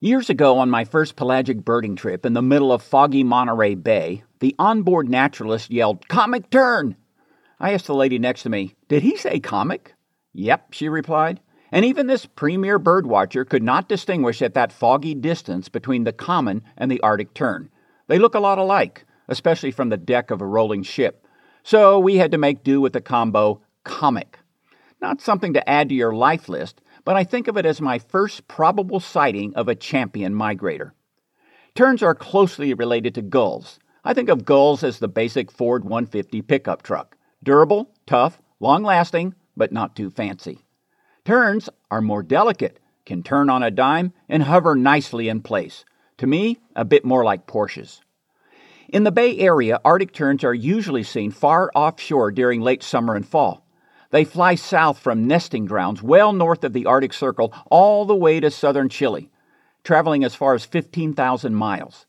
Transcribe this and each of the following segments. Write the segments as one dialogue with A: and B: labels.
A: Years ago, on my first pelagic birding trip in the middle of foggy Monterey Bay, the onboard naturalist yelled, Comic tern! I asked the lady next to me, Did he say comic? Yep, she replied. And even this premier birdwatcher could not distinguish at that foggy distance between the common and the Arctic tern. They look a lot alike, especially from the deck of a rolling ship. So we had to make do with the combo comic. Not something to add to your life list, but I think of it as my first probable sighting of a champion migrator. Terns are closely related to gulls. I think of gulls as the basic Ford 150 pickup truck durable, tough, long lasting, but not too fancy. Terns are more delicate, can turn on a dime, and hover nicely in place. To me, a bit more like Porsches. In the Bay Area, Arctic terns are usually seen far offshore during late summer and fall. They fly south from nesting grounds well north of the Arctic Circle all the way to southern Chile, traveling as far as 15,000 miles.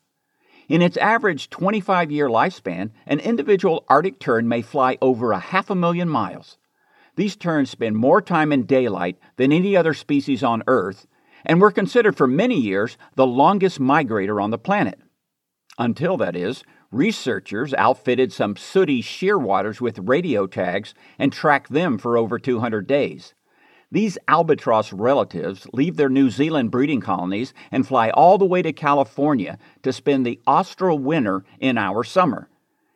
A: In its average 25 year lifespan, an individual Arctic tern may fly over a half a million miles. These terns spend more time in daylight than any other species on Earth and were considered for many years the longest migrator on the planet. Until, that is, researchers outfitted some sooty shearwaters with radio tags and tracked them for over 200 days. These albatross relatives leave their New Zealand breeding colonies and fly all the way to California to spend the austral winter in our summer.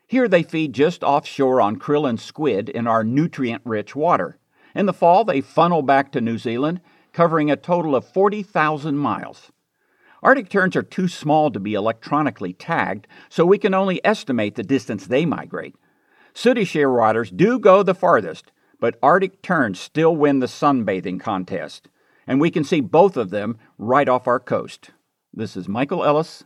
A: Here they feed just offshore on krill and squid in our nutrient rich water. In the fall, they funnel back to New Zealand, covering a total of 40,000 miles. Arctic terns are too small to be electronically tagged, so we can only estimate the distance they migrate. Sooty shearwaters do go the farthest, but Arctic terns still win the sunbathing contest, and we can see both of them right off our coast. This is Michael Ellis